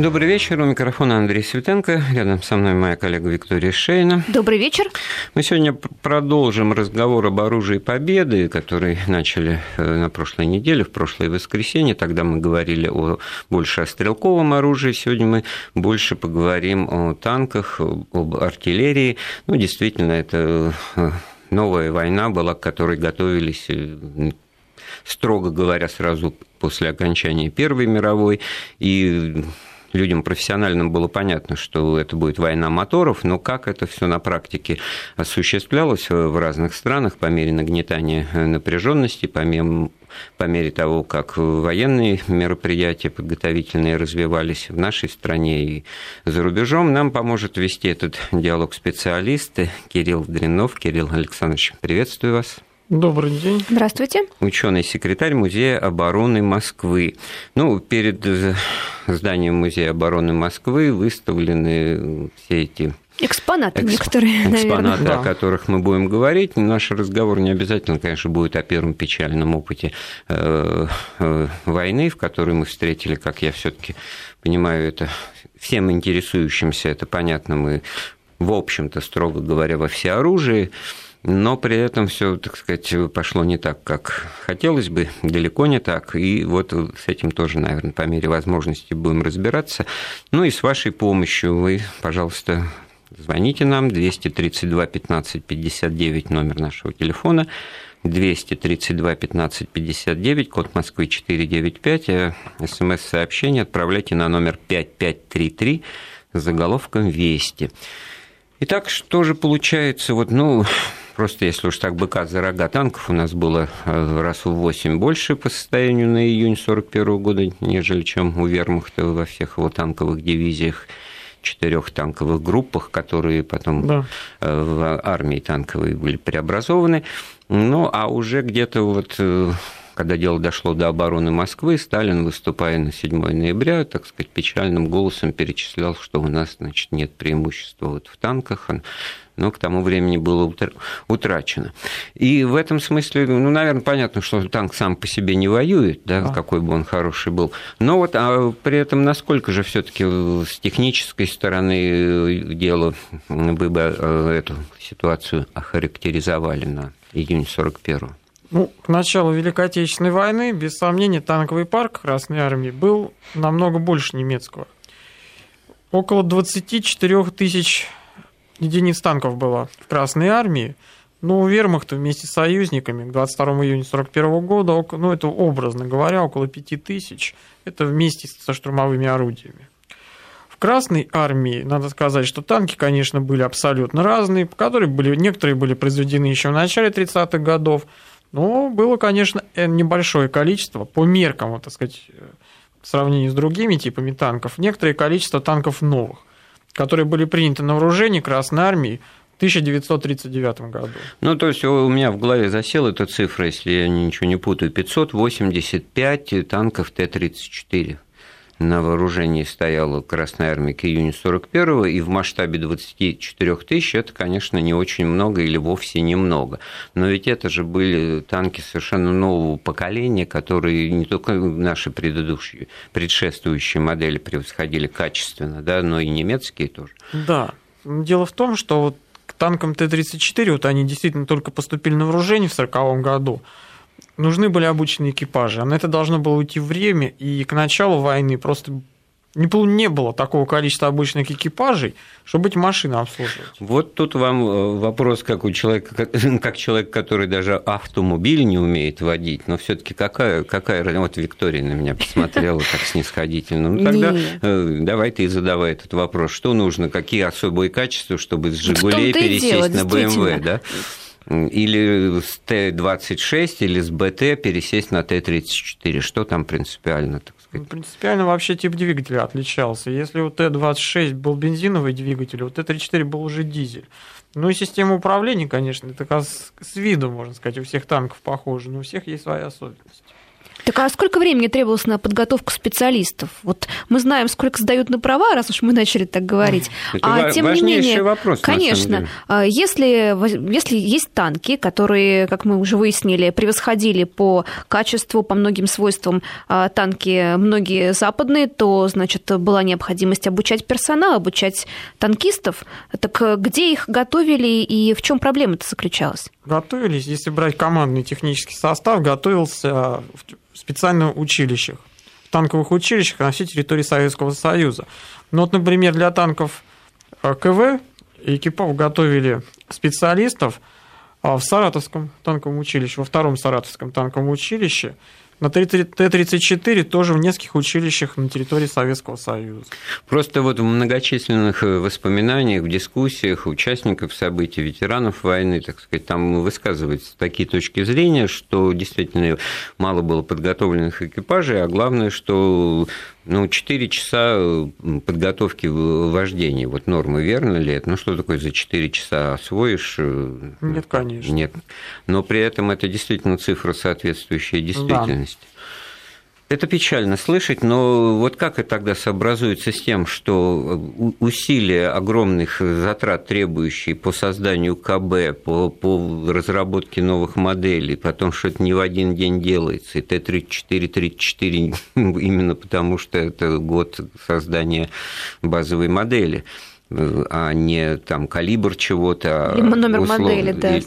Добрый вечер. У микрофона Андрей Светенко. Рядом со мной моя коллега Виктория Шейна. Добрый вечер. Мы сегодня продолжим разговор об оружии победы, который начали э, на прошлой неделе, в прошлое воскресенье. Тогда мы говорили о, больше о стрелковом оружии. Сегодня мы больше поговорим о танках, об артиллерии. Ну, действительно, это э, новая война была, к которой готовились э, строго говоря, сразу после окончания Первой мировой. И людям профессиональным было понятно, что это будет война моторов, но как это все на практике осуществлялось в разных странах по мере нагнетания напряженности, по мере по мере того, как военные мероприятия подготовительные развивались в нашей стране и за рубежом, нам поможет вести этот диалог специалисты Кирилл Дринов. Кирилл Александрович, приветствую вас. Добрый день. Здравствуйте. Ученый-секретарь Музея обороны Москвы. Ну, перед зданием Музея обороны Москвы выставлены все эти Экспонаты Эксп... некоторые, Экспонаты, наверное. о которых мы будем говорить. Наш разговор не обязательно, конечно, будет о первом печальном опыте э, э, войны, в которой мы встретили, как я все таки понимаю, это всем интересующимся, это понятно, мы, в общем-то, строго говоря, во всеоружии. оружии но при этом все, так сказать, пошло не так, как хотелось бы, далеко не так. И вот с этим тоже, наверное, по мере возможности будем разбираться. Ну и с вашей помощью вы, пожалуйста, звоните нам 232 15 59 номер нашего телефона. 232 15 59, код Москвы 495, а смс-сообщение отправляйте на номер 5533 с заголовком «Вести». Итак, что же получается, вот, ну, Просто если уж так быка за рога танков у нас было э, раз в 8 больше по состоянию на июнь 1941 года, нежели чем у вермахта во всех его танковых дивизиях четырех танковых группах, которые потом да. Э, в армии танковой были преобразованы. Ну, а уже где-то вот э, когда дело дошло до обороны Москвы, Сталин, выступая на 7 ноября, так сказать, печальным голосом перечислял, что у нас, значит, нет преимущества вот в танках, но к тому времени было утрачено. И в этом смысле, ну, наверное, понятно, что танк сам по себе не воюет, да, а. какой бы он хороший был. Но вот а при этом насколько же все-таки с технической стороны дела вы бы э, эту ситуацию охарактеризовали на июнь 41 ну, к началу Великой Отечественной войны, без сомнения, танковый парк Красной Армии был намного больше немецкого. Около 24 тысяч единиц танков было в Красной Армии, ну, у вермахта вместе с союзниками к 22 июня 1941 года, ну, это образно говоря, около 5 тысяч, это вместе со штурмовыми орудиями. В Красной армии, надо сказать, что танки, конечно, были абсолютно разные, которые были, некоторые были произведены еще в начале 30-х годов, но было, конечно, небольшое количество по меркам, вот, так сказать, в сравнении с другими типами танков, некоторое количество танков новых которые были приняты на вооружение Красной Армии в 1939 году. Ну, то есть у меня в голове засела эта цифра, если я ничего не путаю, 585 танков Т-34 на вооружении стояла Красная Армия к июню 41 и в масштабе 24 тысяч это, конечно, не очень много или вовсе немного. Но ведь это же были танки совершенно нового поколения, которые не только наши предыдущие, предшествующие модели превосходили качественно, да, но и немецкие тоже. Да. Дело в том, что вот к танкам Т-34, вот они действительно только поступили на вооружение в 1940 году, нужны были обученные экипажи. А на это должно было уйти время, и к началу войны просто не, было такого количества обычных экипажей, чтобы эти машины обслуживать. Вот тут вам э, вопрос, как у человека, как, как человек, который даже автомобиль не умеет водить, но все-таки какая, какая вот Виктория на меня посмотрела так снисходительно. Ну тогда. Э, давай ты задавай этот вопрос, что нужно, какие особые качества, чтобы с Жигулей пересесть дело, на БМВ, да? Или с Т-26, или с БТ пересесть на Т-34? Что там принципиально, так сказать? Ну, принципиально вообще тип двигателя отличался. Если у Т-26 был бензиновый двигатель, у Т-34 был уже дизель. Ну и система управления, конечно, это как с виду, можно сказать, у всех танков похожа, но у всех есть свои особенности. Так а сколько времени требовалось на подготовку специалистов? Вот мы знаем, сколько сдают на права, раз уж мы начали так говорить. Это а тем не менее, вопрос, конечно, а, если, если есть танки, которые, как мы уже выяснили, превосходили по качеству, по многим свойствам а, танки многие западные, то, значит, была необходимость обучать персонал, обучать танкистов. Так где их готовили и в чем проблема-то заключалась? Готовились, если брать командный технический состав, готовился в специальных училищах, в танковых училищах на всей территории Советского Союза. Но вот, например, для танков э, КВ экипаж готовили специалистов а в Саратовском танковом училище, во втором Саратовском танковом училище – на Т-34 тоже в нескольких училищах на территории Советского Союза. Просто вот в многочисленных э, воспоминаниях, в дискуссиях участников событий, ветеранов войны, так сказать, там высказываются такие точки зрения, что действительно мало было подготовленных экипажей, а главное, что ну, 4 часа э, подготовки вождения. Вот норма, верно ли это? Ну, что такое за 4 часа освоишь? Э, Нет, конечно. Нет. Но при этом это действительно цифра, соответствующая действительности. Да. Это печально слышать, но вот как это тогда сообразуется с тем, что усилия огромных затрат, требующие по созданию КБ, по, по разработке новых моделей, потом, что это не в один день делается, и Т-34-34 именно потому, что это год создания базовой модели а не там калибр чего-то. Либо номер услов... модели, да.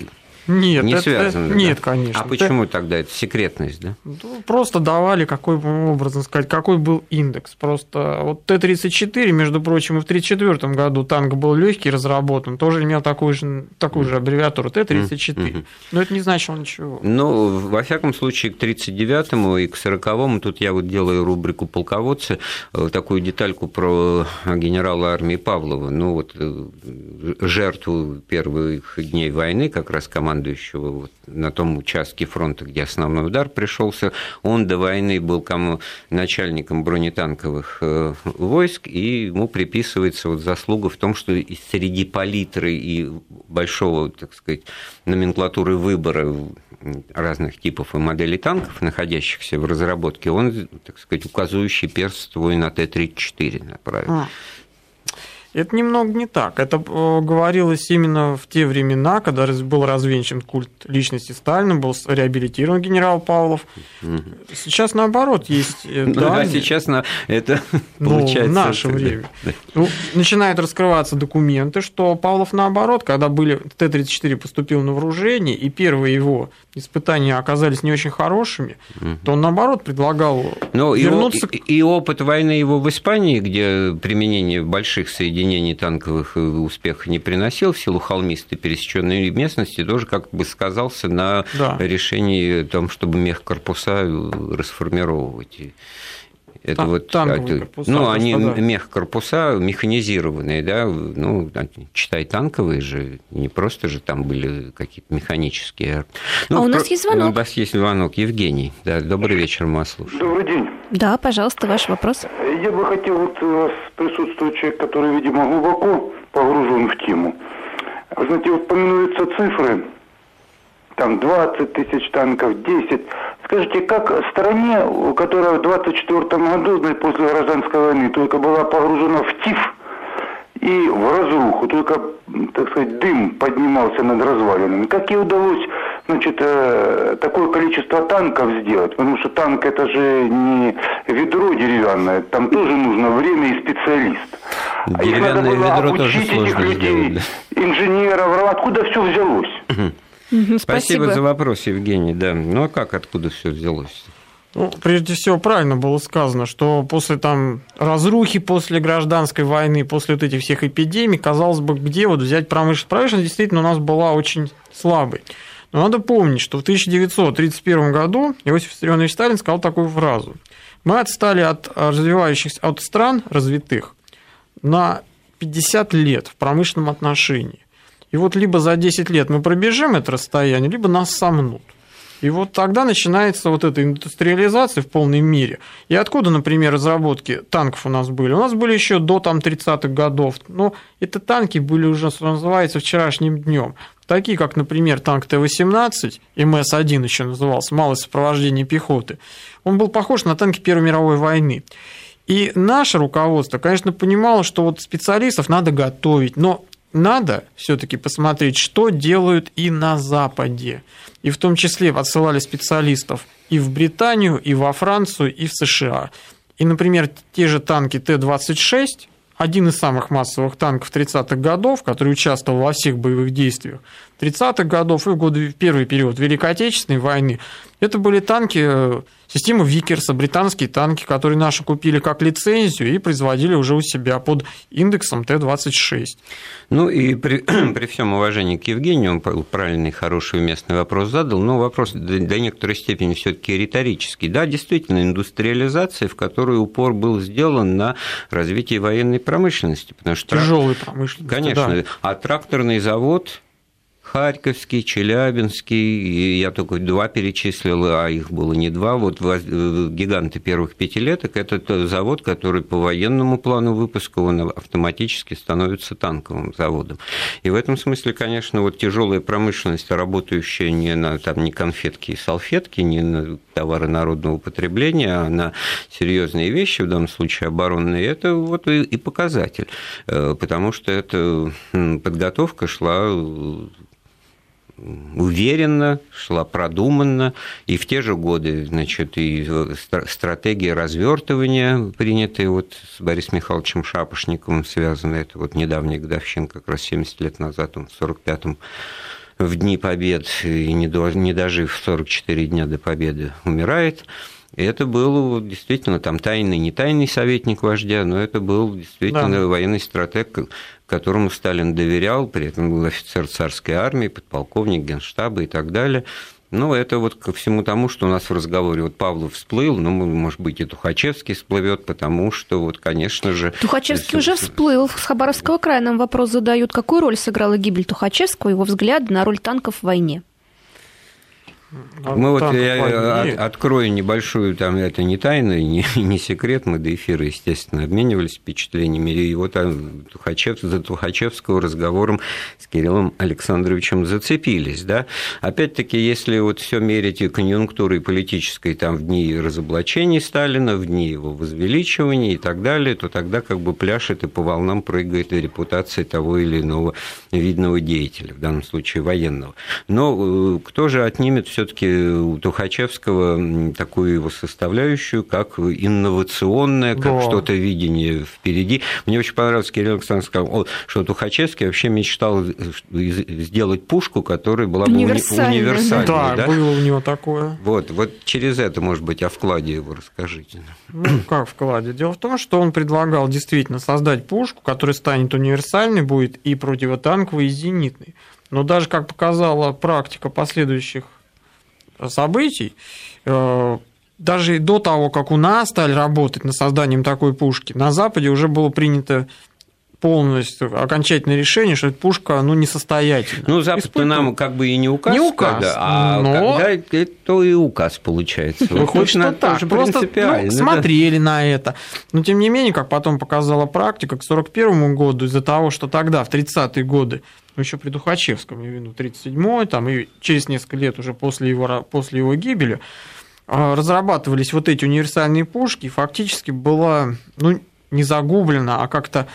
Нет, не это, связано. Нет, да? конечно. А почему это... тогда это секретность, да? Ну, просто давали какой образом сказать, какой был индекс. Просто вот Т-34, между прочим, и в 1934 году танк был легкий, разработан, тоже имел такую же, такую же аббревиатуру Т-34. Mm-hmm. Но это не значило ничего. Ну, во всяком случае, к 39-му и к 40-му, тут я вот делаю рубрику полководцы, э, такую детальку про генерала армии Павлова. Ну, вот э, жертву первых дней войны, как раз команда командующего вот на том участке фронта, где основной удар пришелся. Он до войны был кому начальником бронетанковых э, войск, и ему приписывается вот заслуга в том, что среди палитры и большого, так сказать, номенклатуры выбора разных типов и моделей танков, находящихся в разработке, он, так сказать, указывающий перст твой на Т-34 направил. А. Это немного не так. Это э, говорилось именно в те времена, когда был развенчан культ личности Сталина, был реабилитирован генерал Павлов. Сейчас наоборот есть э, ну, данные. А сейчас на это ну, получается... в наше время. Ну, начинают раскрываться документы, что Павлов наоборот, когда были Т-34 поступил на вооружение, и первые его испытания оказались не очень хорошими, то он наоборот предлагал Но вернуться... И, и опыт войны его в Испании, где применение больших соединений применении танковых э, успех не приносил в силу холмистой пересеченной местности, тоже как бы сказался на да. решении о том, чтобы мехкорпуса э, расформировывать. Это Тан- вот, корпуса, ну, они да. мехкорпуса механизированные, да, ну, читай танковые же, не просто же там были какие-то механические. Ну, а у нас про... есть звонок. У нас есть звонок. Евгений, да, добрый вечер, мы вас слушаем. Добрый день. Да, пожалуйста, ваш вопрос. Я бы хотел, вот у вас присутствует человек, который, видимо, глубоко погружен в тему. Вы знаете, вот поминуются цифры, там 20 тысяч танков, 10. Скажите, как стране, которая в 24 году, после гражданской войны, только была погружена в ТИФ и в разруху, только, так сказать, дым поднимался над развалинами, как ей удалось значит, э, такое количество танков сделать? Потому что танк это же не ведро деревянное, там тоже нужно время и специалист. Деревянное надо было ведро тоже сложно людей, сделать. Инженеров, откуда все взялось? Спасибо. Спасибо за вопрос, Евгений. Да. Ну а как, откуда все взялось? Ну, прежде всего, правильно было сказано, что после там разрухи, после гражданской войны, после вот этих всех эпидемий, казалось бы, где вот взять промышленность? Промышленность действительно у нас была очень слабой. Но надо помнить, что в 1931 году Иосиф Виссарионович Сталин сказал такую фразу. Мы отстали от развивающихся, от стран развитых на 50 лет в промышленном отношении. И вот либо за 10 лет мы пробежим это расстояние, либо нас сомнут. И вот тогда начинается вот эта индустриализация в полной мере. И откуда, например, разработки танков у нас были? У нас были еще до там, 30-х годов. Но это танки были уже, что называется, вчерашним днем. такие как, например, танк Т-18, МС-1 еще назывался, малое сопровождение пехоты, он был похож на танки Первой мировой войны. И наше руководство, конечно, понимало, что вот специалистов надо готовить, но надо все-таки посмотреть, что делают и на Западе. И в том числе отсылали специалистов и в Британию, и во Францию, и в США. И, например, те же танки Т-26, один из самых массовых танков 30-х годов, который участвовал во всех боевых действиях 30-х годов и в, годы, в первый период Великой Отечественной войны, это были танки э, системы Викерса, британские танки, которые наши купили как лицензию и производили уже у себя под индексом Т-26. Ну и при, при всем уважении к Евгению, он правильный, хороший, уместный вопрос задал, но вопрос до, до некоторой степени все таки риторический. Да, действительно, индустриализация, в которой упор был сделан на развитие военной промышленности. Потому что Тяжелой промышленности, Конечно, да. а тракторный завод Харьковский, Челябинский, я только два перечислил, а их было не два. Вот э, гиганты первых пятилеток – это завод, который по военному плану выпуска он автоматически становится танковым заводом. И в этом смысле, конечно, вот тяжелая промышленность, работающая не на там, не конфетки и салфетки, не на товары народного употребления, а на серьезные вещи, в данном случае оборонные, это вот и показатель, э, потому что эта подготовка шла уверенно, шла продуманно, и в те же годы, значит, и стратегия развертывания, принятая вот с Борисом Михайловичем Шапошниковым, связанная, это вот недавняя годовщина, как раз 70 лет назад, он в 45-м в дни побед, и не дожив 44 дня до победы, умирает. И это был действительно там тайный, не тайный советник вождя, но это был действительно да. военный стратег, которому Сталин доверял, при этом был офицер царской армии, подполковник генштаба и так далее. Ну, это вот ко всему тому, что у нас в разговоре вот Павлов всплыл, ну, может быть, и Тухачевский всплывет, потому что вот, конечно же... Тухачевский уже всплыл. С Хабаровского края нам вопрос задают, какую роль сыграла гибель Тухачевского, его взгляд на роль танков в войне? Мы вот я от, открою небольшую, там это не тайна, не, не секрет, мы до эфира, естественно, обменивались впечатлениями, и вот Тухачев, за Тухачевского разговором с Кириллом Александровичем зацепились, да. Опять-таки, если вот все мерить и конъюнктурой политической, там в дни разоблачений Сталина, в дни его возвеличивания и так далее, то тогда как бы пляшет и по волнам прыгает репутация того или иного видного деятеля, в данном случае военного. Но э, кто же отнимет все-таки у Тухачевского такую его составляющую, как инновационное, как да. что-то видение впереди. Мне очень понравилось, Кирилл Александрович сказал, что Тухачевский вообще мечтал сделать пушку, которая была бы универсальной. универсальной да, да, было у него такое. Вот, вот через это, может быть, о вкладе его расскажите. Ну, как вкладе? Дело в том, что он предлагал действительно создать пушку, которая станет универсальной, будет и противотанковой, и зенитной. Но даже, как показала практика последующих событий, э, даже до того, как у нас стали работать над созданием такой пушки, на Западе уже было принято полностью окончательное решение, что эта пушка ну, несостоятельна. Ну, Запад нам как бы и не указ. Не указ, когда, а но... когда это и указ получается. Выходит, что так. Просто ну, смотрели на это. Но, тем не менее, как потом показала практика, к 1941 году, из-за того, что тогда, в 30-е годы, ну, еще при Духачевском, я имею в виду 37-й, там, и через несколько лет уже после его, после его гибели, а, разрабатывались вот эти универсальные пушки, фактически была, ну, не загублена, а как-то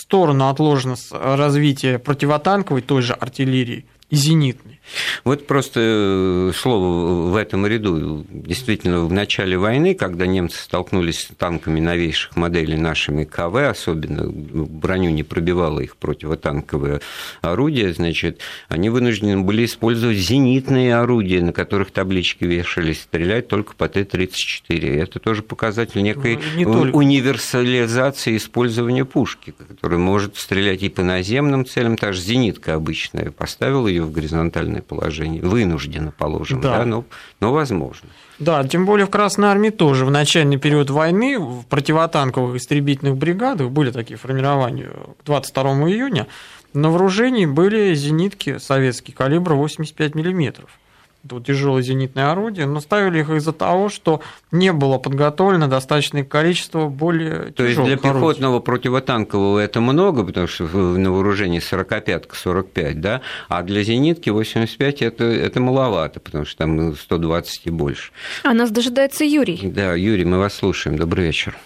сторону отложено развитие противотанковой той же артиллерии и зенитной. Вот просто э, слово в этом ряду. Действительно, в начале войны, когда немцы столкнулись с танками новейших моделей нашими КВ, особенно броню не пробивало их противотанковое орудие, значит, они вынуждены были использовать зенитные орудия, на которых таблички вешались, стрелять только по Т-34. Это тоже показатель некой ну, не универсализации использования пушки, которая может стрелять и по наземным целям, та же зенитка обычная, поставил ее в горизонтальное положение, вынужденно положим, да. Да, но, но возможно. Да, тем более в Красной Армии тоже в начальный период войны в противотанковых истребительных бригадах были такие формирования к 22 июня, на вооружении были зенитки советские калибра 85 миллиметров. Вот тяжелые зенитные орудия, но ставили их из-за того, что не было подготовлено достаточное количество более То есть для пехотного орудий. противотанкового это много, потому что на вооружении 45-ка 45, да, а для зенитки 85 это, это маловато, потому что там 120 и больше. А нас дожидается Юрий. Да, Юрий, мы вас слушаем. Добрый вечер.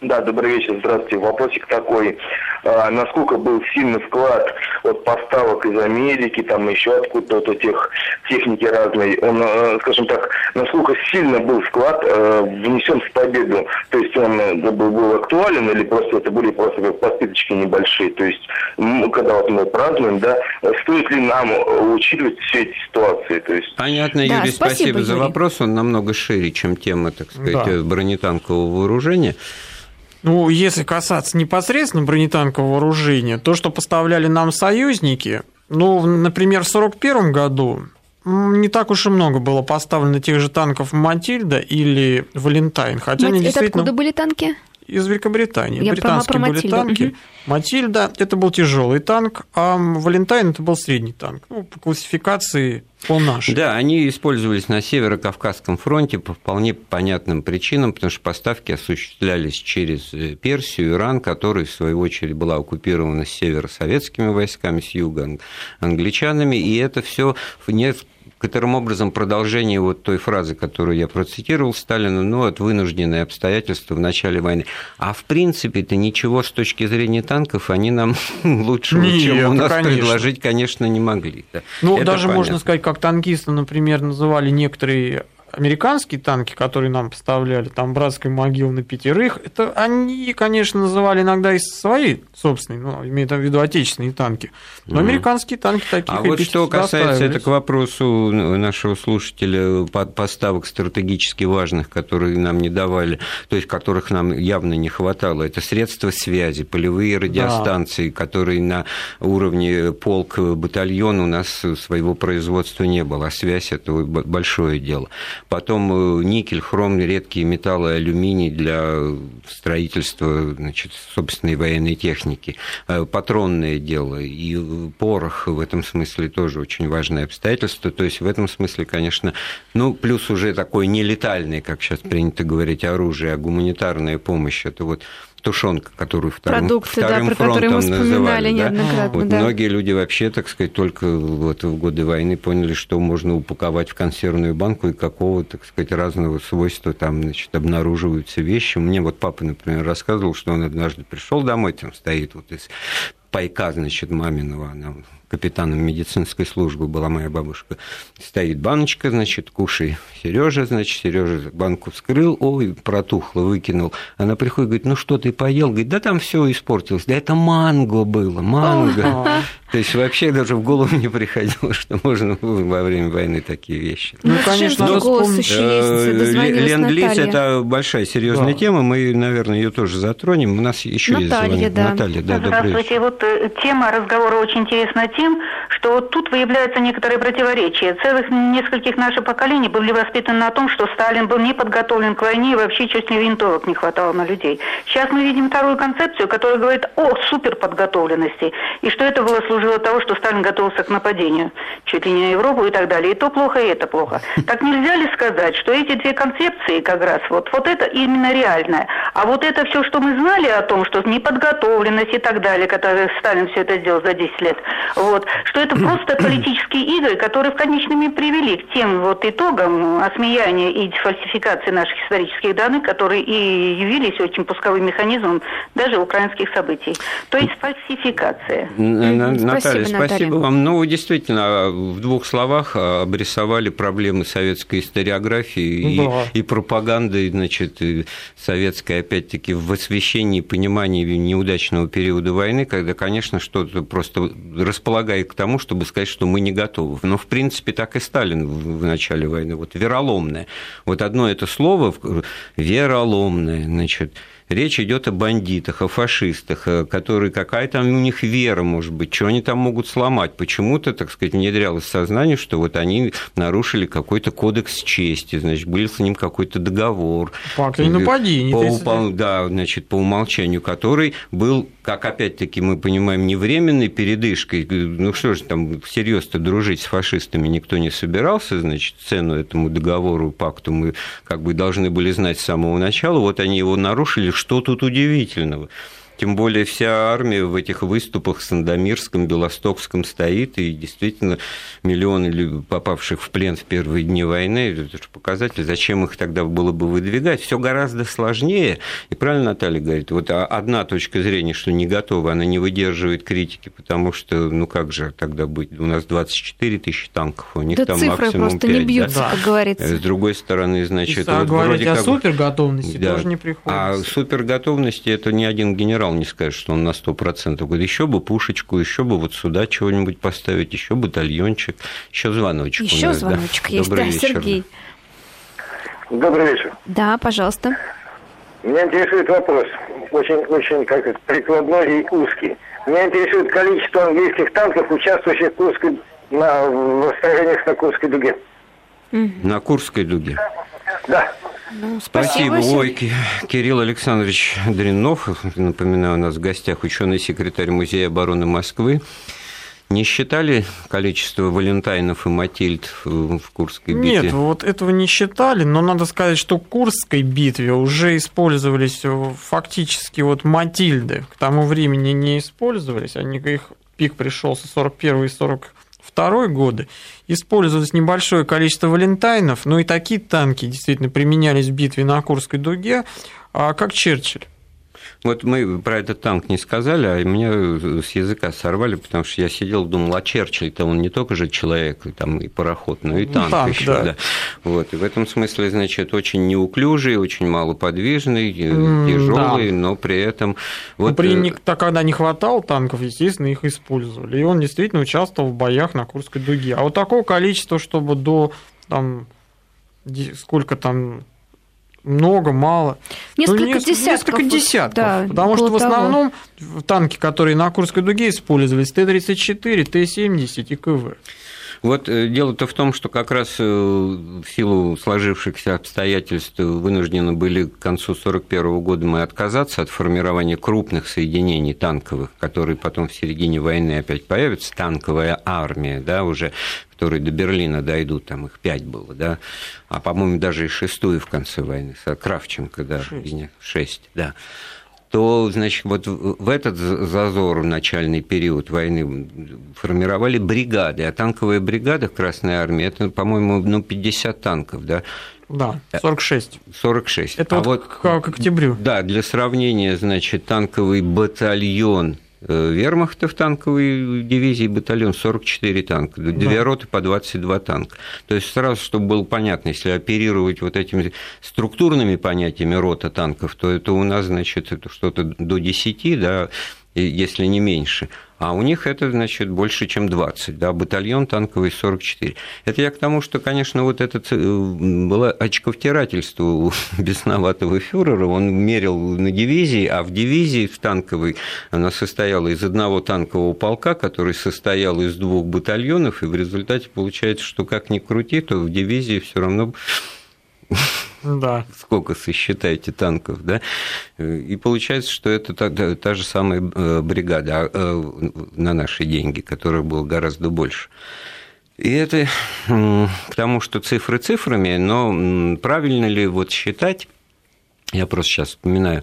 Да, добрый вечер, здравствуйте. Вопросик такой. А, насколько был сильный вклад от поставок из Америки, там еще откуда-то вот этих техники разной, он, э, скажем так, насколько сильно был вклад э, внесен в победу? То есть он э, был, был актуален или просто это были просто как подпиточки небольшие? То есть, когда вот мы празднуем, да, стоит ли нам учитывать все эти ситуации? То есть... Понятно, Юрий, да, спасибо, спасибо за вопрос. Он намного шире, чем тема, так сказать, да. бронетанкового вооружения. Ну, если касаться непосредственно бронетанкового вооружения, то, что поставляли нам союзники, ну, например, в 1941 году не так уж и много было поставлено тех же танков «Матильда» или «Валентайн». Хотя Мать, они действительно... откуда были танки? Из Великобритании. Я Британские про, про были танки. Угу. Матильда это был тяжелый танк, а Валентайн это был средний танк. Ну, по классификации по нашей. Да, они использовались на Северо-Кавказском фронте по вполне понятным причинам, потому что поставки осуществлялись через э, Персию, Иран, который, в свою очередь, была оккупирована с севера советскими войсками, с юга англичанами, и это все не некоторым образом продолжение вот той фразы, которую я процитировал Сталина, ну, от вынужденные обстоятельства в начале войны. А в принципе-то ничего с точки зрения танков они нам лучше, чем у нас конечно. предложить, конечно, не могли. Да. Ну, Это даже понятно. можно сказать, как танкисты, например, называли некоторые американские танки, которые нам поставляли, там братской могилы на пятерых, это они, конечно, называли иногда и свои собственные, ну, имеют в виду отечественные танки. Но американские танки такие. А вот что касается, это к вопросу нашего слушателя, поставок стратегически важных, которые нам не давали, то есть которых нам явно не хватало, это средства связи, полевые радиостанции, да. которые на уровне полк, батальон у нас своего производства не было, а связь это большое дело потом э, никель, хром, редкие металлы, алюминий для строительства значит, собственной военной техники, э, патронное дело и порох в этом смысле тоже очень важное обстоятельство. То есть в этом смысле, конечно, ну, плюс уже такое нелетальное, как сейчас принято говорить, оружие, а гуманитарная помощь, это вот тушенка, которую вторым, Продукты, вторым да, про фронтом мы называли. Да? Вот да. Многие люди вообще, так сказать, только вот в годы войны поняли, что можно упаковать в консервную банку и какого, так сказать, разного свойства там, значит, обнаруживаются вещи. Мне вот папа, например, рассказывал, что он однажды пришел домой, там стоит вот из пайка, значит, маминого, она капитаном медицинской службы была моя бабушка. Стоит баночка, значит, кушай. Сережа, значит, Сережа банку вскрыл, ой, протухло, выкинул. Она приходит, говорит, ну что ты поел? Говорит, да там все испортилось. Да это манго было, манго. То есть вообще даже в голову не приходило, что можно во время войны такие вещи. Ну, конечно. Э, Ленд-лиз – это большая серьезная да. тема, мы, наверное, ее тоже затронем. У нас еще есть звонок. Да. Наталья, да, Здравствуйте. Вот э, тема разговора очень интересная тем, что вот тут выявляются некоторые противоречия. Целых нескольких наших поколений были воспитаны на том, что Сталин был не подготовлен к войне и вообще чуть ли винтовок не хватало на людей. Сейчас мы видим вторую концепцию, которая говорит о суперподготовленности, и что это было служило того, что Сталин готовился к нападению чуть ли не на Европу и так далее. И то плохо, и это плохо. Так нельзя ли сказать, что эти две концепции как раз, вот, вот это именно реальное. А вот это все, что мы знали о том, что неподготовленность и так далее, которые Сталин все это сделал за 10 лет, вот, что это просто политические игры, которые в конечном привели к тем вот итогам осмеяния и фальсификации наших исторических данных, которые и явились очень пусковым механизмом даже украинских событий. То есть фальсификация. Наталья, спасибо, спасибо вам. Ну, вы действительно в двух словах обрисовали проблемы советской историографии да. и, и пропаганды, значит, и советской, опять-таки, в освещении и понимании неудачного периода войны, когда, конечно, что-то просто располагает к тому, чтобы сказать, что мы не готовы. Но, в принципе, так и Сталин в начале войны. Вот вероломное. Вот одно это слово вероломное, значит, речь идет о бандитах, о фашистах, э, которые какая там у них вера, может быть, что они там могут сломать. Почему-то, так сказать, внедрялось сознание, что вот они нарушили какой-то кодекс чести, значит, был с ним какой-то договор. Факт нападения. По, да, значит, по умолчанию, который был, как опять-таки мы понимаем, не временной передышкой. Ну что же там, всерьез-то дружить с фашистами никто не собирался, значит, цену этому договору, пакту мы как бы должны были знать с самого начала. Вот они его нарушили. Что тут удивительного? Тем более вся армия в этих выступах в Сандомирском, Белостокском стоит, и действительно миллионы попавших в плен в первые дни войны, это же показатель, зачем их тогда было бы выдвигать. Все гораздо сложнее. И правильно Наталья говорит, вот одна точка зрения, что не готова, она не выдерживает критики, потому что, ну как же тогда быть, у нас 24 тысячи танков, у них да там цифры максимум просто 5. не бьются, да? как говорится. С другой стороны, значит... И вот говорить о как... суперготовности да. тоже не А приходится. суперготовности это ни один генерал не скажет, что он на 100%. Говорит, еще бы пушечку, еще бы вот сюда чего-нибудь поставить, еще батальончик, еще звоночек. Еще у нас, звоночек да. есть, Добрый да, вечер. Сергей. Добрый вечер. Да, пожалуйста. Меня интересует вопрос, очень, очень как это, прикладной и узкий. Меня интересует количество английских танков, участвующих в Курской, на, в сражениях на Курской дуге. На Курской дуге. Да. Ну, спасибо. Спасибо. Ой, Ки- Кирилл Александрович Дринов, напоминаю, у нас в гостях ученый секретарь Музея обороны Москвы. Не считали количество Валентайнов и Матильд в Курской битве? Нет, вот этого не считали, но надо сказать, что в Курской битве уже использовались э, фактически вот Матильды. К тому времени не использовались, они, их пик пришелся 41 и 42 годы. Использовалось небольшое количество Валентайнов, но и такие танки действительно применялись в битве на Курской дуге, а как Черчилль. Вот мы про этот танк не сказали, а меня с языка сорвали, потому что я сидел, думал, а Черчилль-то он не только же человек, и там и пароход, но и Ну, танк, танк, еще, да. да. Вот, и в этом смысле, значит, очень неуклюжий, очень малоподвижный, М, тяжелый, но при этом... Ну, Вот, При, э, так, когда не хватало танков, естественно, их использовали. И он действительно участвовал в боях на Курской дуге. А вот такого количества, чтобы до там, сколько там много, мало. Несколько Ну, десятков. Несколько десятков. да, потому что в того. основном в танки, которые на Курской дуге использовались, Т-34, Т-70 и КВ. Вот э, дело-то в том, что как раз э, в силу сложившихся обстоятельств вынуждены были к концу 1941 года мы отказаться от формирования крупных соединений танковых, которые потом в середине войны опять появятся, танковая армия, да, уже которые до Берлина дойдут, там их пять было, да, а, по-моему, даже и шестую в конце войны, Кравченко, да, Шесть. шесть, да то, значит, вот в этот за- зазор в начальный период войны формировали бригады, а танковая бригада в Красной Армии, это, по-моему, ну, 50 танков, да, Да, 46. 46. Это а вот, к, к октябрю. да, для сравнения, значит, танковый батальон э, вермахта в танковой дивизии батальон 44 танка, две роты по 22 танка. То есть сразу, чтобы было понятно, если оперировать вот этими структурными понятиями рота танков, то это у нас, значит, что-то до 10, да, если не меньше. А у них это, значит, больше, чем 20, да, батальон танковый 44. Это я к тому, что, конечно, вот это ц- было очковтирательство у бесноватого фюрера. Он мерил на дивизии, а в дивизии, в танковой, она состояла из одного танкового полка, который состоял из двух батальонов, и в результате получается, что как ни крути, то в дивизии все равно Да. сколько сосчитаете танков, да, и получается, что это та, та- же самая э, бригада а, э, на наши деньги, которых было гораздо больше. И это м, потому что цифры цифрами, но правильно ли вот считать, я просто сейчас вспоминаю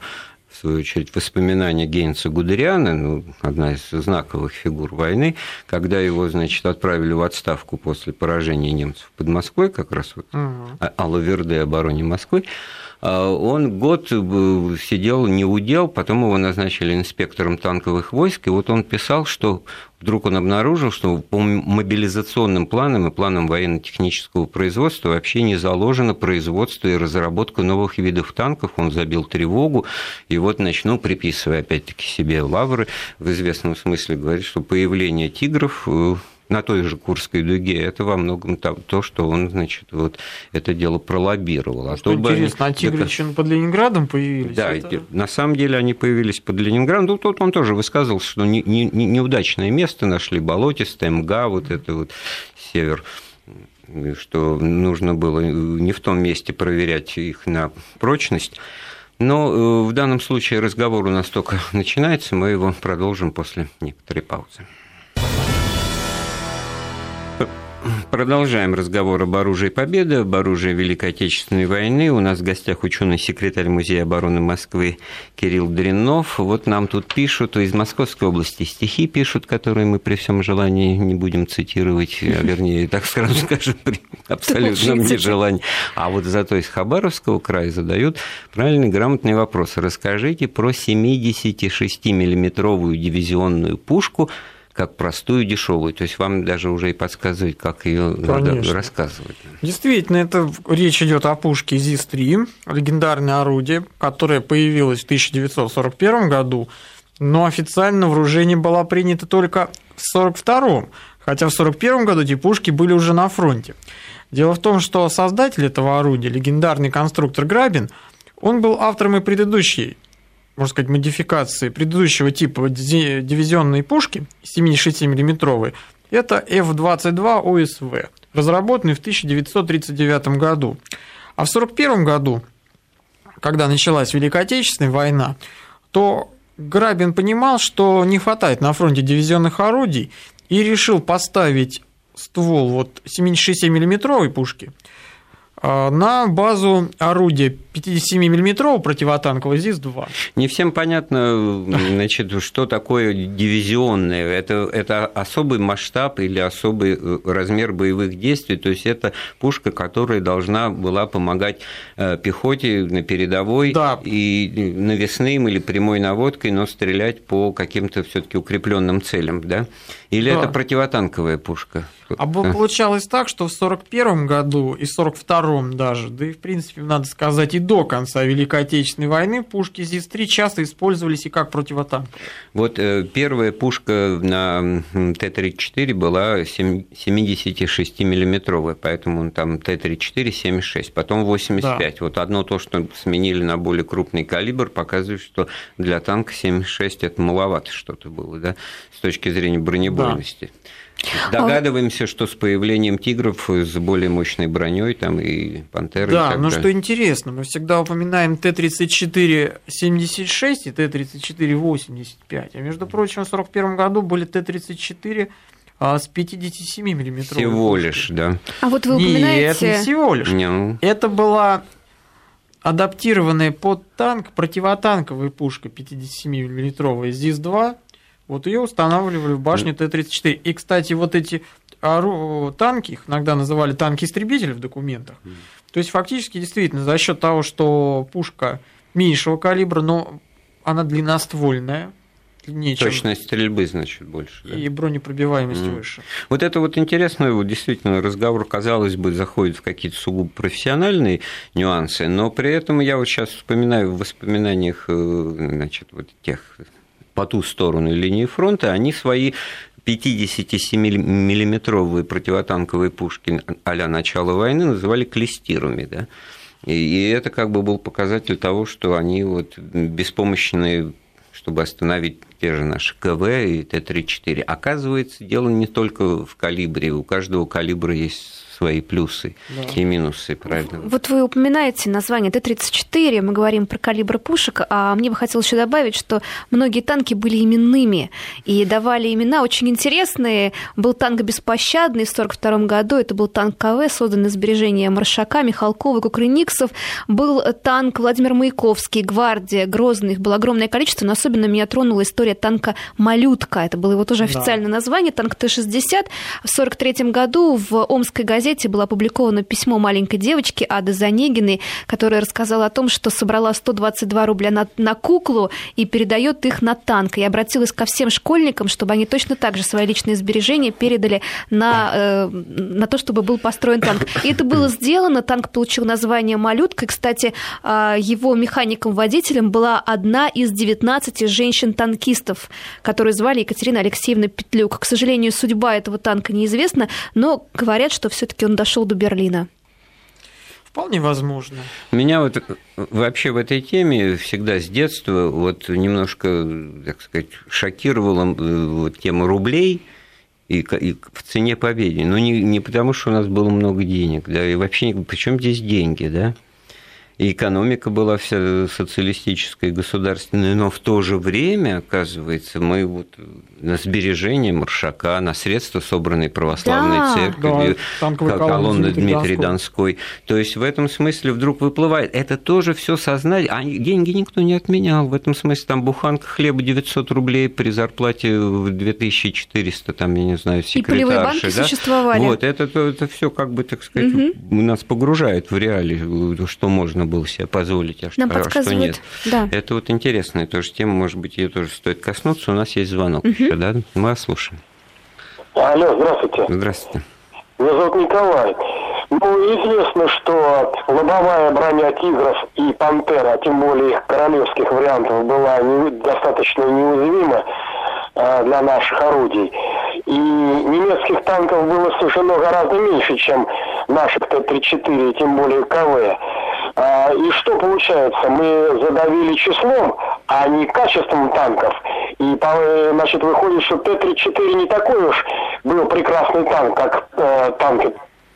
в свою очередь, воспоминания Гейнса Гудериана, ну, одна из знаковых фигур войны, когда его, значит, отправили в отставку после поражения немцев под Москвой, как раз вот Мгм. а- Алла Верде обороне Москвы, а, он год э, сидел не удел, потом его назначили инспектором танковых войск, и вот он писал, что вдруг он обнаружил, что по мобилизационным планам и планам военно-технического производства вообще не заложено производство и разработка новых видов танков, он забил тревогу, и вот начну, приписывая опять-таки себе лавры, в известном смысле говорит, что появление тигров э, на той же Курской дуге, это во многом то, что он, значит, вот это дело пролоббировал. А что то интересно, а тигры еще под Ленинградом появились? Да, это... на самом деле они появились под Ленинградом. Ну, тут он тоже высказывался, что не, не, неудачное место нашли, болотистое, МГА, вот это вот север что нужно было не в том месте проверять их на прочность. Но э, в данном случае разговор у нас только начинается, мы его продолжим после некоторой паузы. Продолжаем разговор об оружии Победы, об оружии Великой Отечественной войны. У нас в гостях ученый-секретарь Музея обороны Москвы Кирилл Дринов. Вот нам тут пишут, из Московской области стихи пишут, которые мы при всем желании не будем цитировать, а вернее, так сразу скажем, при абсолютном нежелании. А вот зато из Хабаровского края задают правильный, грамотный вопрос. Расскажите про 76-миллиметровую дивизионную пушку – как простую, дешевую. То есть вам даже уже и подсказывать, как ее надо рассказывать. Действительно, это речь идет о пушке ЗИС-3, легендарное орудие, которое появилось в 1941 году, но официально вооружение было принято только в 1942 хотя в 1941 году эти пушки были уже на фронте. Дело в том, что создатель этого орудия, легендарный конструктор Грабин, он был автором и предыдущей можно сказать, модификации предыдущего типа дивизионной пушки 76 миллиметровой это F-22 ОСВ, разработанный в 1939 году. А в 1941 году, когда началась Великая Отечественная война, то Грабин понимал, что не хватает на фронте дивизионных орудий и решил поставить ствол вот 76 миллиметровой пушки – на базу орудия 57-мм противотанкового ЗИС-2. Не всем понятно, значит, что такое дивизионное. Это, это особый масштаб или особый э, размер боевых действий, то есть это пушка, которая должна была помогать э, пехоте на передовой да. и навесным или прямой наводкой, но стрелять по каким-то все таки укрепленным целям, да? Или да. это противотанковая пушка? А получалось так, что в 1941 году и 1942 даже, да и в принципе, надо сказать, и до конца Великой Отечественной войны пушки ЗИС-3 часто использовались и как противотанковые. Вот э, первая пушка на Т-34 была 76-миллиметровая, поэтому там Т-34 76, потом 85. Да. Вот одно то, что сменили на более крупный калибр, показывает, что для танка 76 это маловато что-то было, да, с точки зрения бронебойности. Да. Догадываемся, что с появлением тигров с более мощной броней там и пантеры. Да, и но что интересно, мы всегда упоминаем Т-34-76 и Т-34-85, а между прочим, в 1941 году были Т-34 а, с 57 миллиметров. Всего лишь, да. А вот вы упоминаете... Нет, не всего лишь. Не. Ну. Это была адаптированная под танк противотанковая пушка 57 миллиметровая ЗИС-2 вот ее устанавливали в башне Т-34. И, кстати, вот эти танки, их иногда называли танки-истребители в документах. То есть, фактически, действительно, за счет того, что пушка меньшего калибра, но она длинноствольная, длиннее, Точность чем... стрельбы, значит, больше. Да? И бронепробиваемость mm. выше. Вот это вот интересно, вот действительно, разговор, казалось бы, заходит в какие-то сугубо профессиональные нюансы, но при этом я вот сейчас вспоминаю в воспоминаниях э, значит, вот тех по ту сторону линии фронта, они свои 57-миллиметровые противотанковые пушки а-ля начала войны называли клестирами, да? И это как бы был показатель того, что они вот беспомощные, чтобы остановить те же наши КВ и Т-34. Оказывается, дело не только в калибре, у каждого калибра есть свои плюсы да. и минусы, правильно? Вот вы упоминаете название Т-34, мы говорим про калибр пушек, а мне бы хотелось еще добавить, что многие танки были именными и давали имена очень интересные. Был танк «Беспощадный» в 1942 году, это был танк КВ, созданный сбережения Маршака, Михалкова, Кукрыниксов. Был танк Владимир Маяковский, «Гвардия», Грозный, их было огромное количество, но особенно меня тронула история танка «Малютка». Это было его тоже официальное да. название, танк Т-60. В 1943 году в Омской газете газете было опубликовано письмо маленькой девочки Ады Занегиной, которая рассказала о том, что собрала 122 рубля на, на куклу и передает их на танк. И обратилась ко всем школьникам, чтобы они точно так же свои личные сбережения передали на, э, на то, чтобы был построен танк. И это было сделано. Танк получил название «Малютка». И, кстати, э, его механиком-водителем была одна из 19 женщин-танкистов танкистов, которые звали Екатерина Алексеевна Петлюк. К сожалению, судьба этого танка неизвестна, но говорят, что все-таки он дошел до Берлина. Вполне возможно. Меня вот вообще в этой теме всегда с детства вот немножко, так сказать, шокировала вот тема рублей и, и в цене победы. Но не, не потому, что у нас было много денег, да, и вообще, причем здесь деньги, да? И экономика была вся социалистическая, государственная, но в то же время, оказывается, мы вот на сбережения Маршака, на средства, собранные православной да. церковью, да, колонны Дмитрий Донской. Донской. То есть в этом смысле вдруг выплывает. Это тоже все сознание. А деньги никто не отменял. В этом смысле там буханка хлеба 900 рублей при зарплате в 2400, там, я не знаю, секретарши. И полевые банки да? существовали. Вот, это, это, это все как бы, так сказать, угу. нас погружает в реалии, что можно было себе позволить, а, Нам а что нет. Да. Это вот интересная тоже тема, может быть, ее тоже стоит коснуться. У нас есть звонок угу. еще, да? Мы вас слушаем. Алло, здравствуйте. Здравствуйте. Меня зовут Николай. Ну, известно, что лобовая броня «Тигров» и «Пантера», а тем более их королевских вариантов, была не, достаточно неуязвима э, для наших орудий. И немецких танков было совершенно гораздо меньше, чем наших Т-34, тем более КВ. А, и что получается? Мы задавили числом, а не качеством танков. И, значит, выходит, что Т-34 не такой уж был прекрасный танк, как э, танки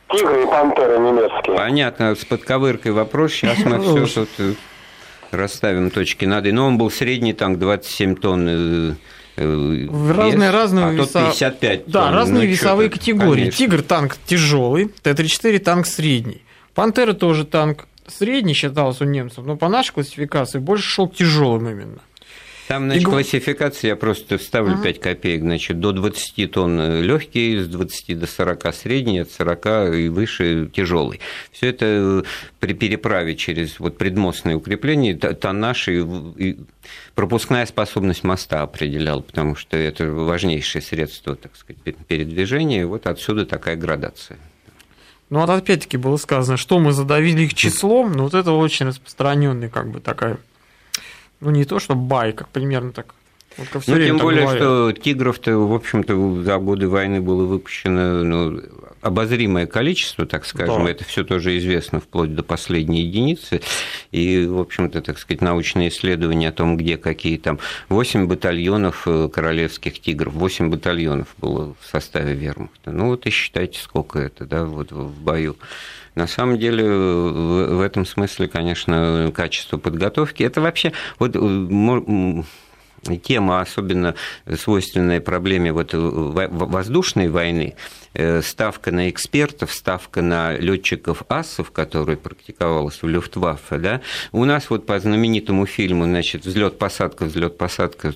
Тигры и Пантеры немецкие. Понятно, с подковыркой вопрос. Сейчас мы все тут э, расставим точки над «и». Но он был средний танк, 27 тонн э, в разные, разные а веса... 55 Да, тонн. разные ну, весовые категории. Конечно. Тигр танк тяжелый, Т-34 танк средний. Пантера тоже танк средний считался у немцев, но по нашей классификации больше шел тяжелым именно. Там, значит, и... классификация, я просто вставлю ага. 5 копеек, значит, до 20 тонн легкий, с 20 до 40 средний, от 40 и выше тяжелый. Все это при переправе через вот предмостные укрепления, тоннаж и, и пропускная способность моста определял, потому что это важнейшее средство, так сказать, передвижения. Вот отсюда такая градация. Ну, вот опять-таки было сказано, что мы задавили их числом, но вот это очень распространенный как бы такая, ну, не то, что бай, как примерно так ну, тем более, говорят. что тигров-то, в общем-то, за годы войны было выпущено ну, обозримое количество, так скажем, да. это все тоже известно вплоть до последней единицы. И, в общем-то, так сказать, научные исследования о том, где какие там 8 батальонов э, королевских тигров, 8 батальонов было в составе вермахта. Ну вот и считайте, сколько это, да, вот в бою. На самом деле, в этом смысле, конечно, качество подготовки, это вообще вот э, тема, особенно свойственная проблеме вот воздушной войны, ставка на экспертов, ставка на летчиков асов, которые практиковалась в Люфтваффе, да, у нас вот по знаменитому фильму, значит, взлет-посадка, взлет-посадка,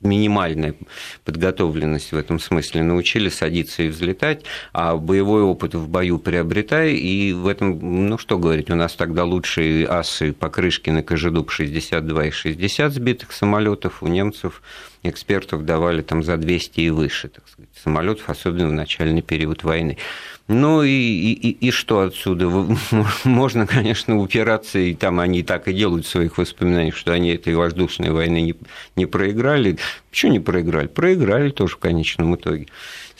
минимальная подготовленность в этом смысле, научили садиться и взлетать, а боевой опыт в бою приобретай, и в этом, ну что говорить, у нас тогда лучшие асы покрышки на Кожедуб 62 и 60 сбитых самолетов, у немцев экспертов давали там за 200 и выше, так сказать, самолетов, особенно в начальный период войны. Ну и, и, и что отсюда? Можно, конечно, упираться, и там они так и делают в своих воспоминаниях, что они этой воздушной войны не, не проиграли. Почему не проиграли? Проиграли тоже в конечном итоге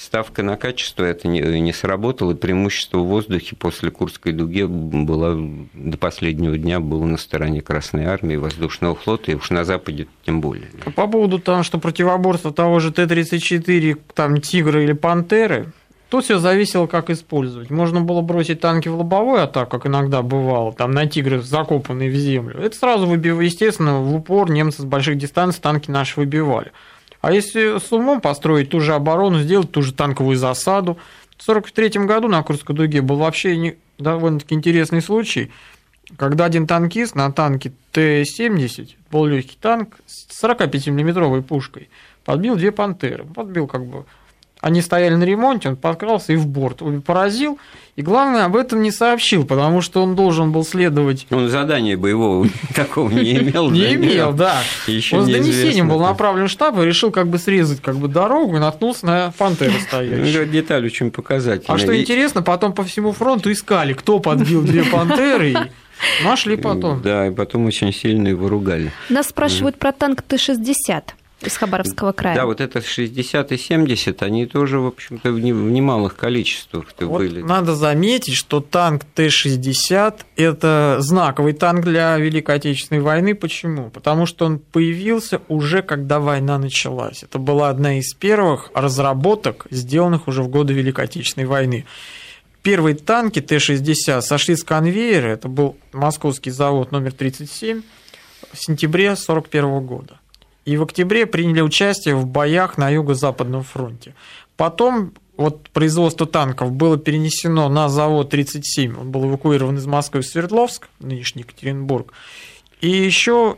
ставка на качество это не, не сработало, и преимущество в воздухе после Курской дуги было до последнего дня было на стороне Красной Армии, Воздушного флота, и уж на Западе тем более. По поводу того, что противоборство того же Т-34, там Тигры или Пантеры, Тут все зависело, как использовать. Можно было бросить танки в лобовую атаку, как иногда бывало, там на тигры, закопанные в землю. Это сразу выбивало, естественно, в упор немцы с больших дистанций танки наши выбивали. А если с умом построить ту же оборону, сделать ту же танковую засаду. В 1943 году на Курской дуге был вообще не, довольно-таки интересный случай, когда один танкист на танке Т-70, был легкий танк с 45-миллиметровой пушкой, подбил две пантеры. Подбил как бы они стояли на ремонте, он подкрался и в борт. Поразил, и главное, об этом не сообщил, потому что он должен был следовать... Он задания боевого такого не имел. Не имел, да. Он с донесением был направлен в штаб и решил как бы срезать как бы дорогу и наткнулся на пантеру стоящую. Ну, деталь очень показательная. А что интересно, потом по всему фронту искали, кто подбил две пантеры, Нашли потом. Да, и потом очень сильно его ругали. Нас спрашивают про танк Т-60. Из Хабаровского края. Да, вот это 60 и 70, они тоже, в общем-то, в немалых количествах вот были. Надо заметить, что танк Т-60 – это знаковый танк для Великой Отечественной войны. Почему? Потому что он появился уже, когда война началась. Это была одна из первых разработок, сделанных уже в годы Великой Отечественной войны. Первые танки Т-60 сошли с конвейера, это был московский завод номер 37, в сентябре 1941 года и в октябре приняли участие в боях на Юго-Западном фронте. Потом вот производство танков было перенесено на завод 37, он был эвакуирован из Москвы в Свердловск, нынешний Екатеринбург. И еще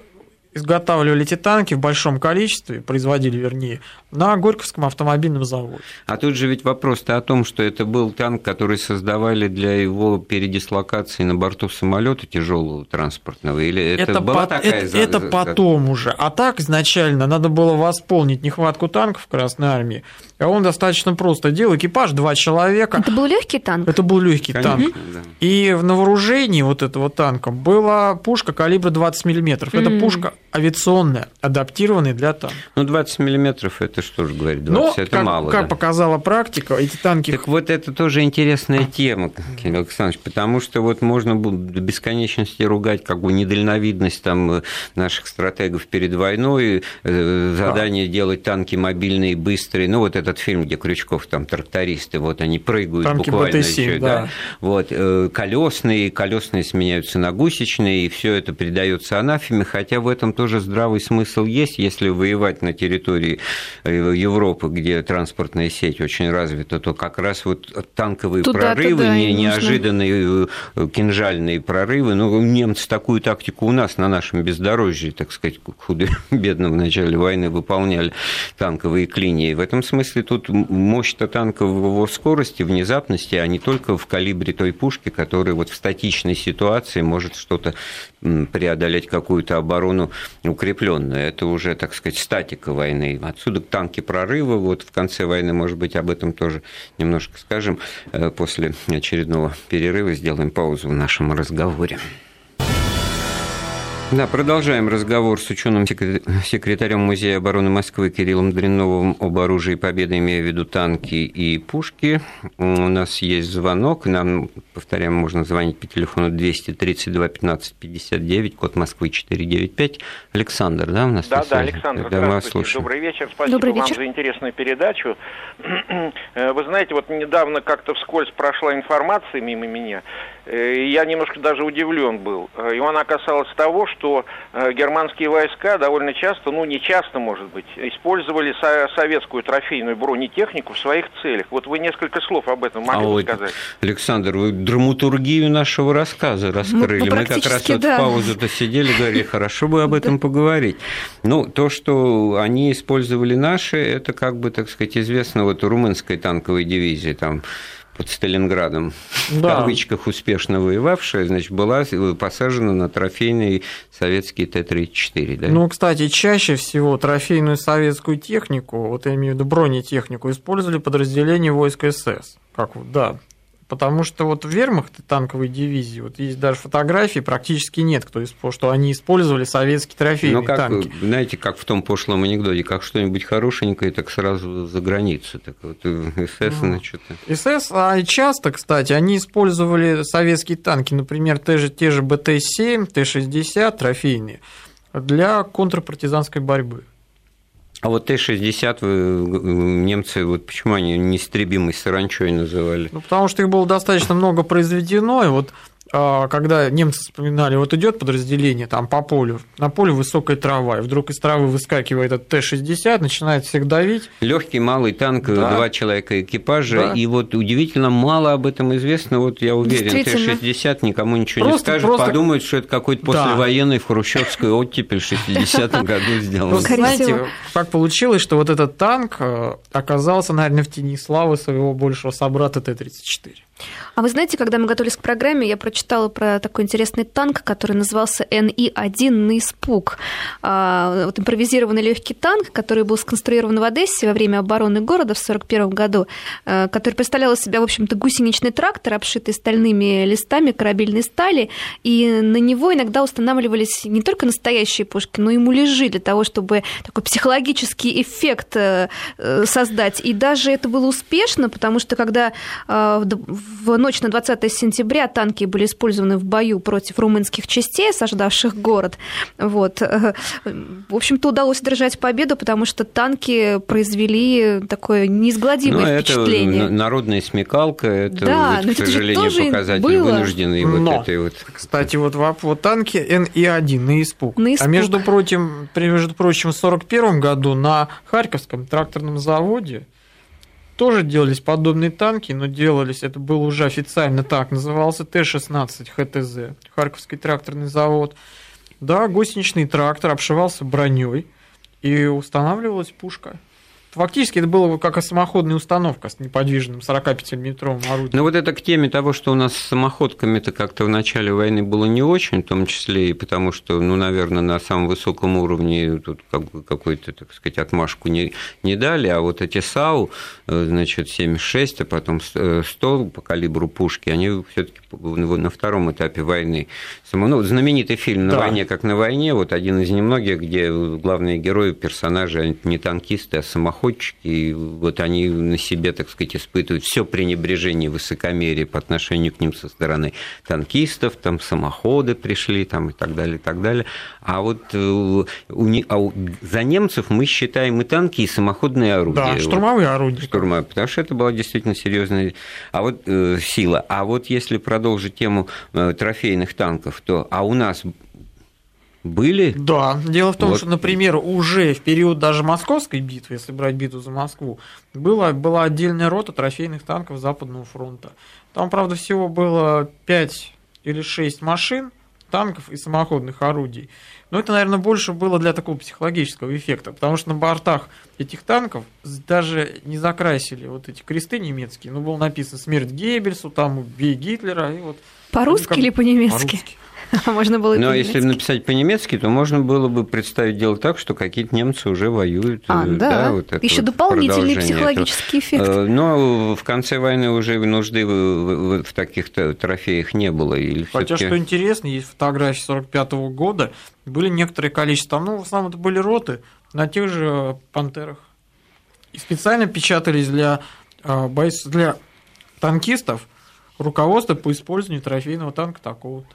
изготавливали эти танки в большом количестве, производили, вернее, на Горьковском автомобильном заводе. А тут же ведь вопрос-то о том, что это был танк, который создавали для его передислокации на борту самолета тяжелого транспортного, или это, это была по... такая это, это потом уже. А так изначально надо было восполнить нехватку танков в Красной Армии. А он достаточно просто делал. Экипаж два человека. Это был легкий танк? Это был легкий Конечно, танк. да. И на вооружении вот этого танка была пушка калибра 20 мм. Это пушка авиационная, адаптированная для танка. Ну, 20 миллиметров, это что же говорит, 20, Но, это как, мало. как да. показала практика, эти танки... Так вот это тоже интересная тема, Кирилл Александрович, потому что вот можно было до бесконечности ругать как бы недальновидность там э, наших стратегов перед войной, э, задание делать танки мобильные, быстрые, ну вот этот фильм, где Крючков там трактористы, вот они прыгают Танки буквально БТ-7, ещё, да. вот э, колесные, колесные сменяются на гусечные, и все это придается анафеме, хотя в этом тоже здравый смысл есть, если воевать на территории э, Европы, где транспортная сеть очень развита, то как раз вот танковые Туда-то, прорывы, да, не- и нужно. неожиданные э, кинжальные прорывы, ну, немцы такую тактику у нас на нашем бездорожье, так сказать, худо-бедно в начале войны выполняли танковые клинии. В этом смысле тут м- мощь-то танка в его скорости, внезапности, а не только в калибре той пушки, которая вот в статичной ситуации может что-то преодолеть какую-то оборону укрепленную. Это уже, так сказать, статика войны. Отсюда танки прорыва. Вот в конце войны, может быть, об этом тоже немножко скажем. Э, После очередного перерыва сделаем паузу в нашем разговоре. Да, продолжаем разговор с ученым секретарем Музея обороны Москвы Кириллом Дряновым об оружии Победы, имея в виду танки и пушки. У нас есть звонок. Нам, повторяем, можно звонить по телефону 232 15 59, код Москвы 495. Александр, да, у нас Да, да? Александр, Да, здравствуйте, слушаем. добрый вечер, спасибо Добрый вам вечер. за интересную передачу. Э, Вы знаете, вот недавно как-то вскользь прошла информация мимо меня, я немножко даже удивлен был. Э, И она касалась того, что э, германские войска довольно часто, ну не часто, может быть, использовали со- советскую трофейную бронетехнику в своих целях. Вот вы несколько слов об этом А могли бы вот, сказать? Александр, вы драматургию нашего рассказа раскрыли. ну, Мы как раз практически, вот да. в паузу-то сидели, говорили, хорошо бы об этом поговорить. Ну, то, что они использовали наши, это как бы, так сказать, известно вот у румынской танковой дивизии, там, под Сталинградом, в Да. кавычках успешно воевавшая, значит, была посажена на трофейный советский Т-34, да? Ну, кстати, чаще всего трофейную советскую технику, вот я имею в виду бронетехнику, использовали подразделения войск СС. Как вот, да. Потому что вот в вермахт танковой дивизии, вот есть даже фотографии, практически нет, кто использовал, что они использовали советские трофейные Ну, как, танки. знаете, как в том пошлом анекдоте, как что-нибудь хорошенькое, так сразу за границу. Так вот, э, СС, Ну. значит, СС, а часто, кстати, они использовали советские танки, например, те же, те же БТ-7, Т-60 трофейные, для контрпартизанской борьбы. А вот Т-60 вы, э, немцы, вот почему они неистребимой саранчой называли? Ну, потому что их было достаточно много произведено, и вот когда немцы вспоминали, вот идет подразделение там по полю, на поле высокая трава, и вдруг из травы выскакивает этот Т-60, начинает всех давить. Легкий малый танк, Да. два человека экипажа, Да. и вот удивительно мало об этом известно. Вот я уверен, Действительно. Т-60 никому ничего Просто- не скажет, просто- подумают, что это какой-то Да. послевоенный в хрущевской оттепель в 60-м году сделан. Знаете, как получилось, что вот этот танк э, оказался, наверное, в тени славы своего большего собрата Т-34. А вы знаете, когда мы готовились к программе, я прочитала про такой интересный танк, который назывался НИ-1 на испуг. А, вот импровизированный легкий танк, который был сконструирован в Одессе во время обороны города в 1941 году, а, который представлял из себя, в общем-то, гусеничный трактор, обшитый стальными листами корабельной стали, и на него иногда устанавливались не только настоящие пушки, но и муляжи для того, чтобы такой психологический эффект э, э, создать. И даже это было успешно, потому что когда а, в ночь на 20 сентября танки были использованы в бою против румынских частей, осаждавших город. Вот. В общем-то, удалось держать победу, потому что танки произвели такое неизгладимое ну, впечатление. Это народная смекалка, это, да, вот, к сожалению, показатель было. вынужденный но, вот этой вот. Кстати, вот, вот танки НИ-1 на испуг. на испуг. А между прочим, между прочим, в 1941 году на Харьковском тракторном заводе тоже делались подобные танки, но делались, это был уже официально так, назывался Т-16 ХТЗ, Харьковский тракторный завод. Да, гусеничный трактор обшивался броней и устанавливалась пушка. Фактически это было как самоходная установка с неподвижным 45-миллиметровым орудием. Ну вот это к теме того, что у нас с самоходками-то как-то в начале войны было не очень, в том числе и потому, что, ну, наверное, на самом высоком уровне тут какую-то, так сказать, отмашку не, не дали, а вот эти САУ, э, значит, 76, а потом 100 э, по калибру пушки, они все таки на втором этапе войны. Ну, знаменитый фильм «На да. войне, как на войне», вот один из немногих, где главные герои, персонажи, не танкисты, а самоходцы, самоходчики, и вот они на себе, так сказать, испытывают все пренебрежение, высокомерие по отношению к ним со стороны танкистов, там самоходы пришли, там и так далее, и так далее. А вот э, у, а у, за немцев мы считаем и танки, и самоходные орудия. Да, штурмовые вот, орудия. Штурмовые, потому что это была действительно серьезная а вот, э, сила. А вот если продолжить тему э, трофейных танков, то а у нас были? Да. Дело в том, вот. что, например, уже в период даже Московской битвы, если брать битву за Москву, была, была отдельная рота трофейных танков Западного фронта. Там, правда, всего было 5 или 6 машин, танков и самоходных орудий. Но это, наверное, больше было для такого психологического эффекта, потому что на бортах этих танков даже не закрасили вот эти кресты немецкие, но было написано «Смерть Геббельсу», там «Убей Гитлера», и вот... По-русски как... или по-немецки? По-русски. Можно было Но если написать по-немецки, то можно было бы представить дело так, что какие-то немцы уже воюют. А, да, да вот еще вот дополнительный психологический этого. эффект. Э, но в конце войны уже нужды в, в таких трофеях не было. Или Хотя, что интересно, есть фотографии 45 года, были некоторые количество, ну, в основном это были роты на тех же «Пантерах». И специально печатались для, э, для танкистов руководство по использованию трофейного танка такого-то.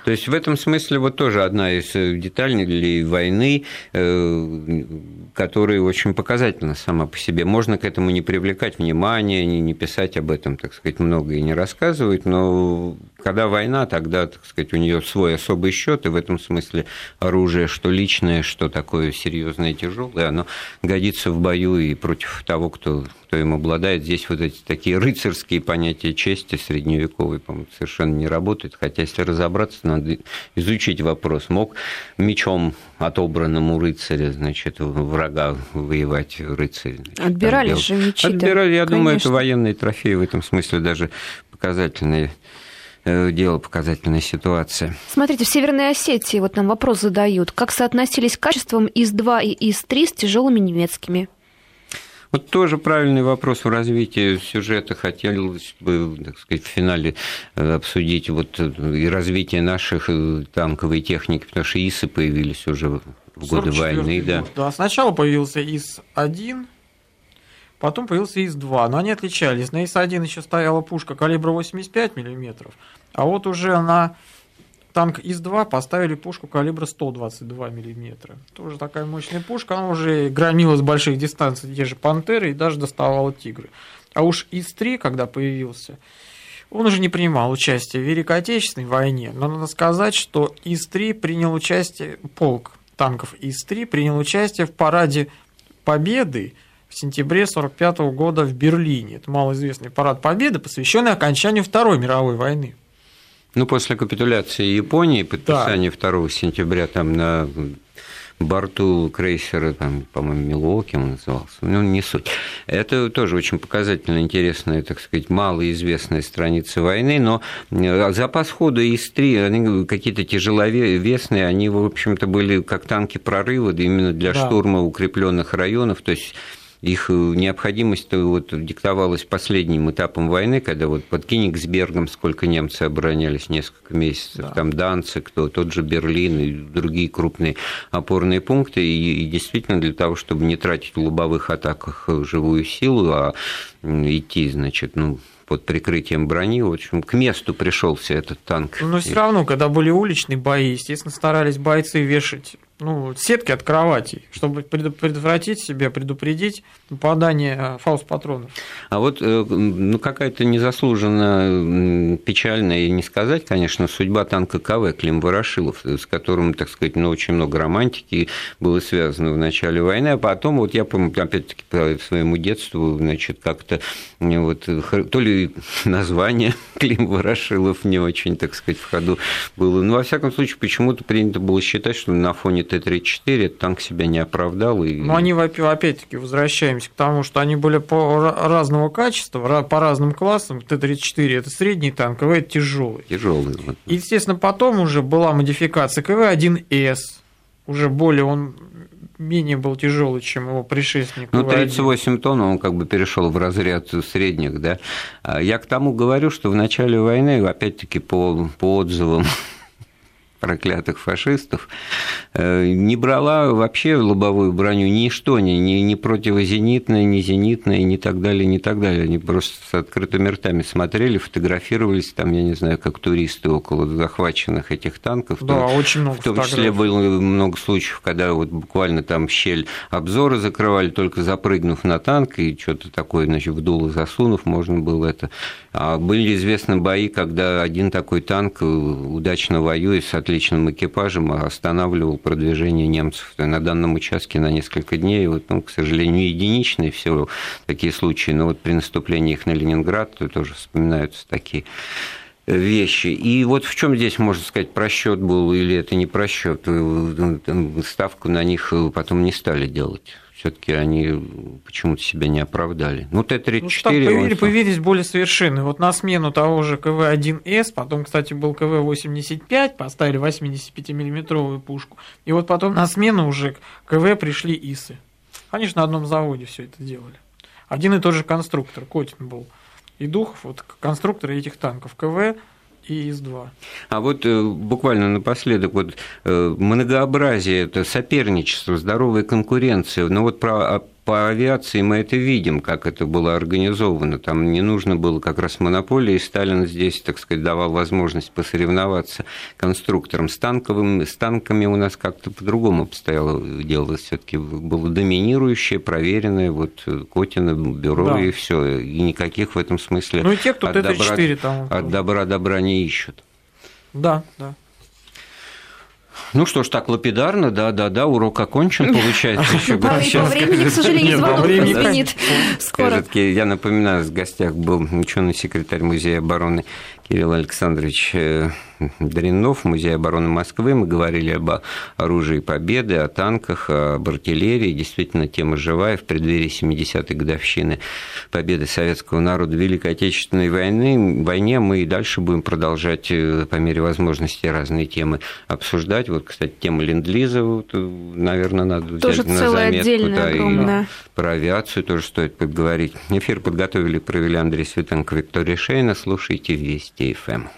То есть в этом смысле вот тоже одна из э, деталей войны, э, которая очень показательна сама по себе. Можно к этому не привлекать внимание, не, писать об этом, так сказать, много и не рассказывать, но когда война, тогда, так сказать, у нее свой особый счет, и в этом смысле оружие, что личное, что такое серьезное, тяжелое, оно годится в бою и против того, кто, кто им обладает. Здесь вот эти такие рыцарские понятия чести средневековые, по-моему, совершенно не работают, хотя если разобраться, надо изучить вопрос. Мог мечом отобранному рыцаря, значит, врага воевать рыцарь? Значит, Отбирали же мечи. Отбирали, я Конечно. думаю, это военные трофеи в этом смысле даже показательные э, дело показательная ситуация. Смотрите, в Северной Осетии вот нам вопрос задают. Как соотносились качеством ИС-2 и ИС-3 с тяжелыми немецкими? Вот тоже правильный вопрос в развитии сюжета. Хотелось бы, так сказать, в финале э, обсудить вот э, и развитие наших э, танковой техники, потому что ИСы появились уже в годы войны. Да. да, сначала появился ИС-1, потом появился ИС-2, но они отличались. На ИС-1 еще стояла пушка калибра 85 мм, а вот уже на танк ИС-2 поставили пушку калибра 122 мм. Тоже такая мощная пушка, она уже громила с больших дистанций те же «Пантеры» и даже доставала «Тигры». А уж ИС-3, когда появился, он уже не принимал участие в Великой Отечественной войне, но надо сказать, что ИС-3 принял участие, полк танков ИС-3 принял участие в параде Победы в сентябре 1945 года в Берлине. Это малоизвестный парад Победы, посвященный окончанию Второй мировой войны. Ну, после капитуляции Японии, подписания да. 2 сентября там на борту крейсера, там, по-моему, Милуоки он назывался, ну, не суть. Это тоже очень показательно интересная, так сказать, малоизвестная страница войны, но э, запас хода ИС-3, они какие-то тяжеловесные, они, в общем-то, были как танки прорыва именно для да. штурма укрепленных районов, то есть их э, необходимость вот диктовалась последним этапом войны, когда вот под Кенигсбергом сколько немцы оборонялись несколько месяцев, да. там Данцик, то, тот же Берлин и другие крупные опорные пункты, и, и действительно для того, чтобы не тратить в лобовых атаках живую силу, а идти, значит, ну, под прикрытием брони. В общем, к месту пришелся этот танк. Но все равно, когда были уличные бои, естественно, старались бойцы вешать ну, сетки от кроватей, чтобы предотвратить себе, предупредить попадание э, фаус-патронов. А вот э, ну, какая-то незаслуженно печальная, и не сказать, конечно, судьба танка КВ Клим Ворошилов, с которым, так сказать, ну, очень много романтики было связано в начале войны, а потом, вот я помню, опять-таки, по своему детству, значит, как-то вот, то ли название Клим Ворошилов не очень, так сказать, в ходу было, но, во всяком случае, почему-то принято было считать, что на фоне Т-34 танк себя не оправдал. И... Но они, опять-таки, возвращаемся к тому, что они были по разного качества, по разным классам. Т-34 – это средний танк, КВ – это тяжелый. Тяжелый. И, естественно, потом уже была модификация КВ-1С, уже более он менее был тяжелый, чем его предшественник. Ну, 38 тонн, он как бы перешел в разряд средних, да. А я к тому говорю, что в начале войны, опять-таки, по, по отзывам проклятых фашистов, э, не брала вообще лобовую броню ничто, ни, ни, ни противозенитное, ни зенитное, ни так далее, ни так далее. Они просто с открытыми ртами смотрели, фотографировались, там, я не знаю, как туристы около захваченных этих танков. Да, то, очень много В том числе было много случаев, когда вот буквально там щель обзора закрывали, только запрыгнув на танк и что-то такое, значит, в дуло засунув, можно было это. А были известны бои, когда один такой танк удачно воюет с отличным экипажем останавливал продвижение немцев на данном участке на несколько дней. Вот, ну, к сожалению, единичные все такие случаи, но вот при наступлении их на Ленинград тоже вспоминаются такие вещи. И вот в чем здесь, можно сказать, просчет был или это не просчет? Ставку на них потом не стали делать все-таки они почему-то себя не оправдали. Ну, Т-34... Ну, так появились, появились более совершенные. Вот на смену того же КВ-1С, потом, кстати, был КВ-85, поставили 85-миллиметровую пушку, и вот потом на смену уже КВ пришли ИСы. Они же на одном заводе все это делали. Один и тот же конструктор, Котин был. И Духов, вот конструктор этих танков КВ и ИС-2. А вот э, буквально напоследок, вот э, многообразие, это соперничество, здоровая конкуренция, но ну вот про а, по авиации мы это видим, как это было организовано. Там не нужно было как раз монополии, и Сталин здесь, так сказать, давал возможность посоревноваться конструкторам. С, танковым, с танками у нас как-то по-другому обстояло дело. все таки было доминирующее, проверенное, вот Котина, бюро да. и все. И никаких в этом смысле ну, и те, кто от, добра, там... от добра добра не ищут. Да, да. Ну что ж, так лапидарно, да, да, да, урок окончен, получается. Еще по, по времени, к сожалению, звонок звонит скоро. Я напоминаю, в гостях был ученый секретарь Музея обороны Кирилл Александрович э, Дринов, Музей обороны Москвы. Мы говорили об оружии победы, о танках, об артиллерии. Действительно, тема живая в преддверии 70-й годовщины победы советского народа в Великой Отечественной войны. войне мы и дальше будем продолжать э, по мере возможности разные темы обсуждать. Вот, кстати, тема Ленд-Лиза, вот, э, наверное, надо тоже взять на заметку. Да, огромная. и про авиацию тоже стоит поговорить. Эфир подготовили и провели Андрей Светенко, Виктория Шейна. Слушайте Вести ФМ.